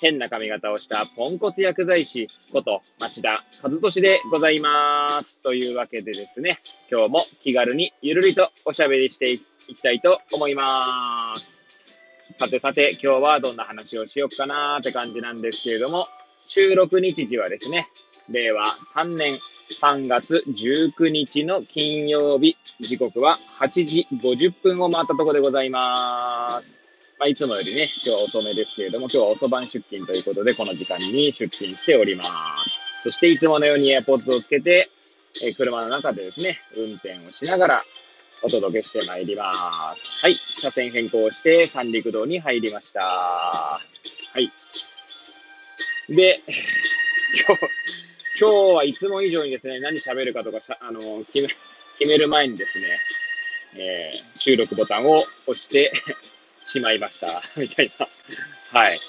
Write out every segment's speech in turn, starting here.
変な髪型をしたポンコツ薬剤師こと町田和俊でございます。というわけでですね、今日も気軽にゆるりとおしゃべりしていきたいと思います。さてさて、今日はどんな話をしようかなーって感じなんですけれども、収録日時はですね、令和3年3月19日の金曜日、時刻は8時50分を回ったところでございます。まあ、いつもよりね、今日は遅めですけれども、今日は遅番出勤ということで、この時間に出勤しております。そして、いつものように AirPods をつけて、え車の中でですね、運転をしながらお届けしてまいります。はい。車線変更して三陸道に入りました。はい。で、今日、今日はいつも以上にですね、何喋るかとか、あの、決め、決める前にですね、えー、収録ボタンを押してしまいました。みたいな。はい。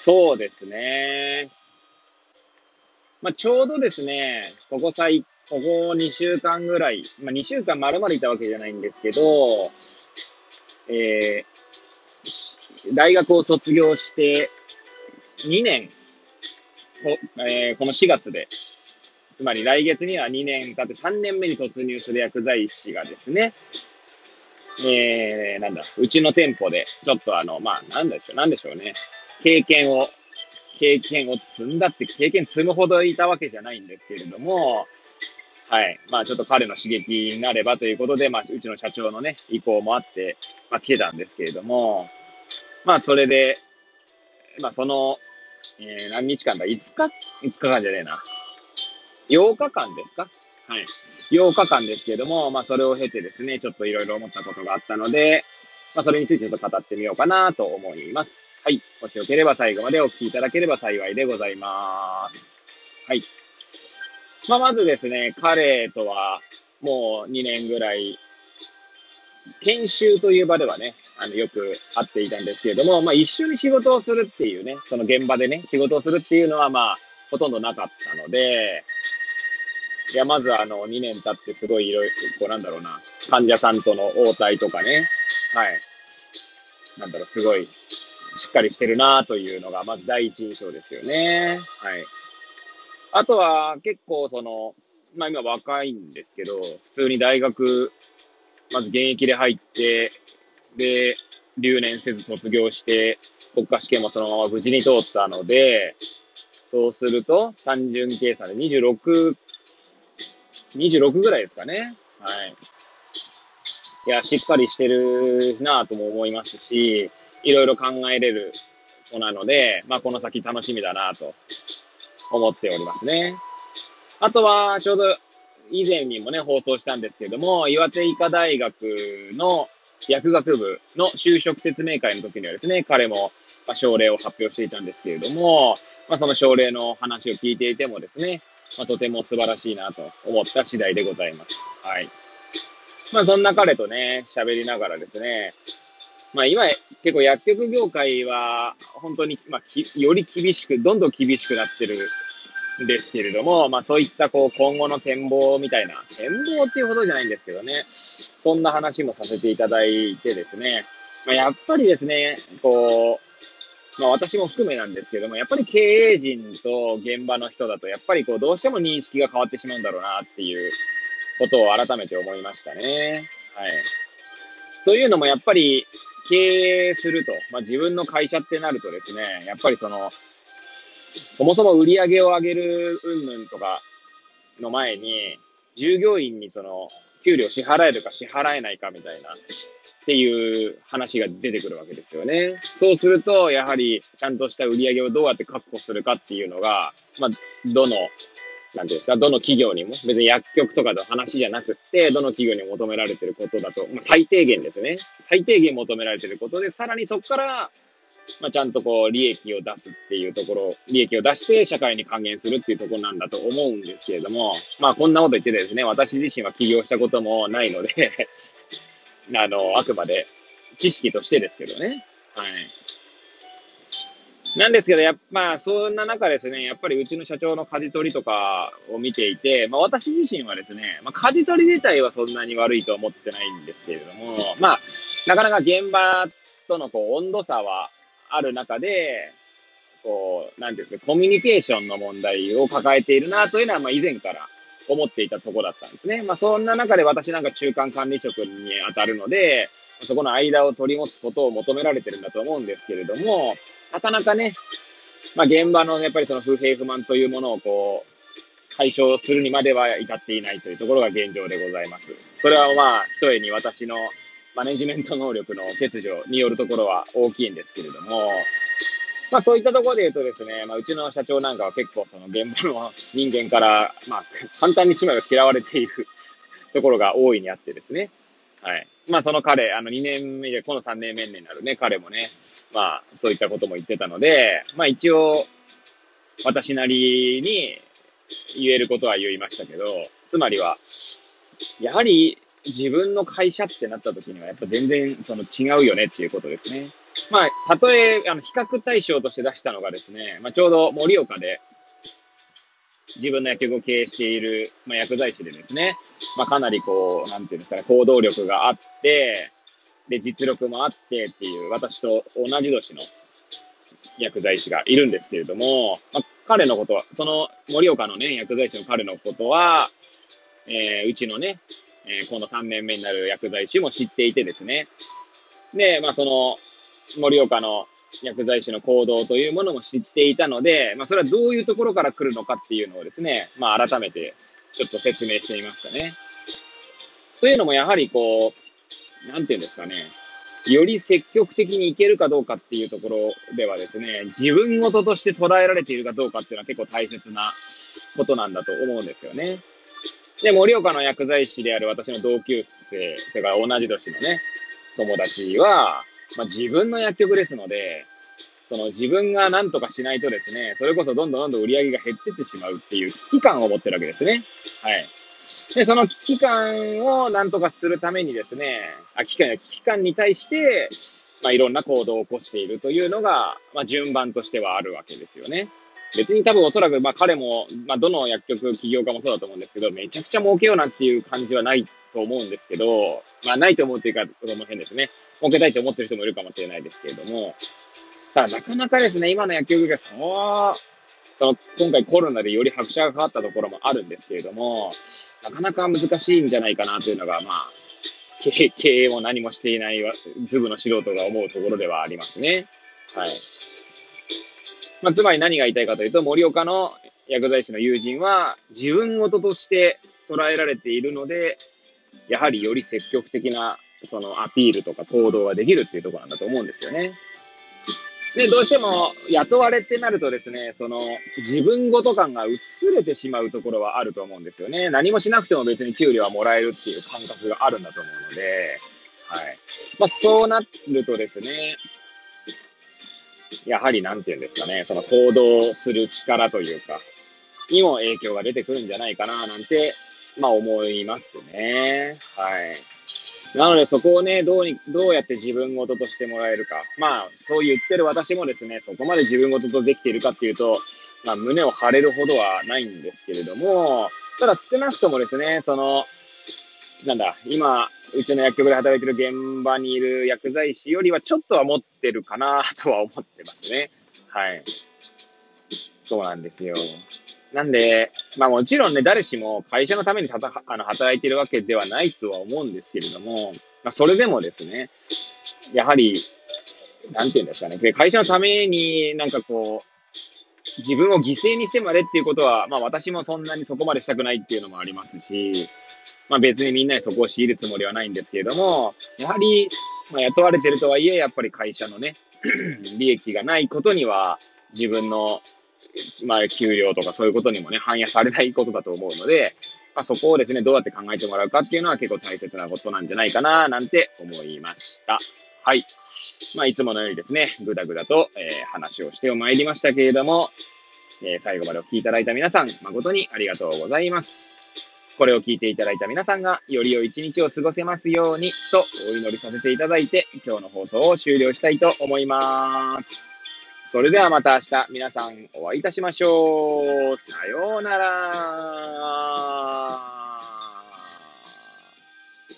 そうですね。まあ、ちょうどですね、ここ最、ここ2週間ぐらい、まあ、2週間丸々いたわけじゃないんですけど、えー、大学を卒業して2年、えー、この4月で、つまり来月には2年経って3年目に突入する薬剤師がですね、えー、なんだ、うちの店舗で、ちょっとあの、まあ、なんでしょう、なんでしょうね。経験を、経験を積んだって経験積むほどいたわけじゃないんですけれども、はい。まあちょっと彼の刺激になればということで、まあうちの社長のね、意向もあって、まあ来てたんですけれども、まあそれで、まあその、えー、何日間だ ?5 日 ?5 日間じゃねえな。8日間ですか？はい。8日間ですけども、まあ、それを経てですね、ちょっといろいろ思ったことがあったので、まあ、それについてちょっと語ってみようかなと思います。はい。もしよければ最後までお聞きいただければ幸いでございます。はい。まあ、まずですね、彼とはもう2年ぐらい、研修という場ではね、あの、よく会っていたんですけれども、まあ、一緒に仕事をするっていうね、その現場でね、仕事をするっていうのは、まあ、ほとんどなかったので、いや、まずあの、2年経ってすごいいろいろ、こうなんだろうな、患者さんとの応対とかね、はい。なんだろう、すごい、しっかりしてるなというのが、まず第一印象ですよね。はい。あとは、結構その、まあ今若いんですけど、普通に大学、まず現役で入って、で、留年せず卒業して、国家試験もそのまま無事に通ったので、そうすると、単純計算で26 26ぐらいですかね。はい。いや、しっかりしてるなぁとも思いますし、いろいろ考えれる子なので、まあ、この先楽しみだなと思っておりますね。あとは、ちょうど以前にもね、放送したんですけども、岩手医科大学の薬学部の就職説明会の時にはですね、彼も、ま症例を発表していたんですけれども、まあ、その症例の話を聞いていてもですね、まあ、とても素晴らしいなと思った次第でございます。はい。まあそんな彼とね、喋りながらですね、まあ今結構薬局業界は本当に、まあ、より厳しく、どんどん厳しくなってるんですけれども、まあそういったこう今後の展望みたいな、展望っていうほどじゃないんですけどね、そんな話もさせていただいてですね、まあやっぱりですね、こう、まあ私も含めなんですけども、やっぱり経営陣と現場の人だと、やっぱりこう、どうしても認識が変わってしまうんだろうなっていうことを改めて思いましたね。はい。というのも、やっぱり経営すると、まあ自分の会社ってなるとですね、やっぱりその、そもそも売り上げを上げる云々とかの前に、従業員にその、給料支払えるか支払えないかみたいな、っていう話が出てくるわけですよね。そうすると、やはり、ちゃんとした売り上げをどうやって確保するかっていうのが、まあ、どの、なんていうんですか、どの企業にも、別に薬局とかの話じゃなくって、どの企業に求められてることだと、まあ、最低限ですね。最低限求められてることで、さらにそこから、まあ、ちゃんとこう、利益を出すっていうところ、利益を出して社会に還元するっていうところなんだと思うんですけれども、まあ、こんなこと言っててですね、私自身は起業したこともないのであの、あくまで知識としてですけどね。はい。なんですけど、やっぱ、そんな中ですね、やっぱりうちの社長の舵取りとかを見ていて、まあ私自身はですね、まあ舵取り自体はそんなに悪いと思ってないんですけれども、まあ、なかなか現場とのこう温度差はある中で、こう、なんですか、コミュニケーションの問題を抱えているなというのは、まあ以前から思っていたとこだったんですね。まあそんな中で私なんか中間管理職に当たるので、そこの間を取り持つことを求められてるんだと思うんですけれども、なかなかね、まあ、現場のやっぱりその不平不満というものをこう、解消するにまでは至っていないというところが現状でございます。それはまあ、ひとえに私のマネジメント能力の欠如によるところは大きいんですけれども、まあそういったところで言うとですね、まあうちの社長なんかは結構その現場の 人間から、まあ簡単にしまえば嫌われているところが大いにあってですね。はい。まあその彼、あの2年目で、この3年目になるね、彼もね、まあそういったことも言ってたので、まあ一応、私なりに言えることは言いましたけど、つまりは、やはり自分の会社ってなった時にはやっぱ全然その違うよねっていうことですね。まあ、たとえ、あの、比較対象として出したのがですね、まあちょうど盛岡で、自分の薬局を経営している、まあ、薬剤師でですね、まあ、かなりこう、なんていうんですかね、行動力があって、で、実力もあってっていう、私と同じ年の薬剤師がいるんですけれども、まあ、彼のことは、その盛岡のね、薬剤師の彼のことは、えー、うちのね、えー、この3年目になる薬剤師も知っていてですね。で、まあその、盛岡の薬剤師の行動というものも知っていたので、まあ、それはどういうところから来るのかっていうのをですね、まあ、改めてちょっと説明してみましたね。というのも、やはりこう、なんていうんですかね、より積極的にいけるかどうかっていうところではですね、自分事として捉えられているかどうかっていうのは結構大切なことなんだと思うんですよね。で、盛岡の薬剤師である私の同級生、それから同じ年のね、友達は、まあ、自分の薬局ですので、その自分が何とかしないとですね、それこそどんどんどんどん売り上げが減ってってしまうっていう危機感を持ってるわけですね。はい。で、その危機感を何とかするためにですね、あ危機感や危機感に対して、まあ、いろんな行動を起こしているというのが、まあ、順番としてはあるわけですよね。別に多分おそらく、まあ彼も、まあどの薬局起業家もそうだと思うんですけど、めちゃくちゃ儲けようなんていう感じはないと思うんですけど、まあないと思うっていうか、その辺ですね。儲けたいと思ってる人もいるかもしれないですけれども、ただなかなかですね、今の薬局がそう、その、今回コロナでより拍車がかかったところもあるんですけれども、なかなか難しいんじゃないかなというのが、まあ、経営も何もしていないズブの素人が思うところではありますね。はい。まあ、つまり何が言いたいかというと、盛岡の薬剤師の友人は自分事として捉えられているので、やはりより積極的なそのアピールとか行動ができるっていうところなんだと思うんですよね。で、どうしても雇われってなるとですね、その自分ごと感が薄れてしまうところはあると思うんですよね。何もしなくても別に給料はもらえるっていう感覚があるんだと思うので、はい。まあそうなるとですね、やはりなんていうんですかね、その行動する力というか、にも影響が出てくるんじゃないかな、なんて、まあ思いますね。はい。なのでそこをね、どうに、どうやって自分事ととしてもらえるか。まあ、そう言ってる私もですね、そこまで自分事とできているかっていうと、まあ、胸を張れるほどはないんですけれども、ただ少なくともですね、その、なんだ、今、うちの薬局で働いてる現場にいる薬剤師よりはちょっとは持ってるかな とは思ってますね。はい。そうなんですよ。なんで、まあもちろんね、誰しも会社のためにたたあの働いてるわけではないとは思うんですけれども、まあそれでもですね、やはり、なんていうんですかね、会社のためになんかこう、自分を犠牲にしてまでっていうことは、まあ私もそんなにそこまでしたくないっていうのもありますし、まあ別にみんなにそこを強いるつもりはないんですけれども、やはり、まあ、雇われてるとはいえ、やっぱり会社のね、利益がないことには、自分の、まあ給料とかそういうことにもね、反映されないことだと思うので、まあそこをですね、どうやって考えてもらうかっていうのは結構大切なことなんじゃないかな、なんて思いました。はい。まあ、いつものようにですね、ぐだぐだと、えー、話をしてまいりましたけれども、えー、最後までお聞きいただいた皆さん、誠にありがとうございます。これを聞いていただいた皆さんが、より良い一日を過ごせますように、とお祈りさせていただいて、今日の放送を終了したいと思います。それではまた明日、皆さんお会いいたしましょう。さようなら。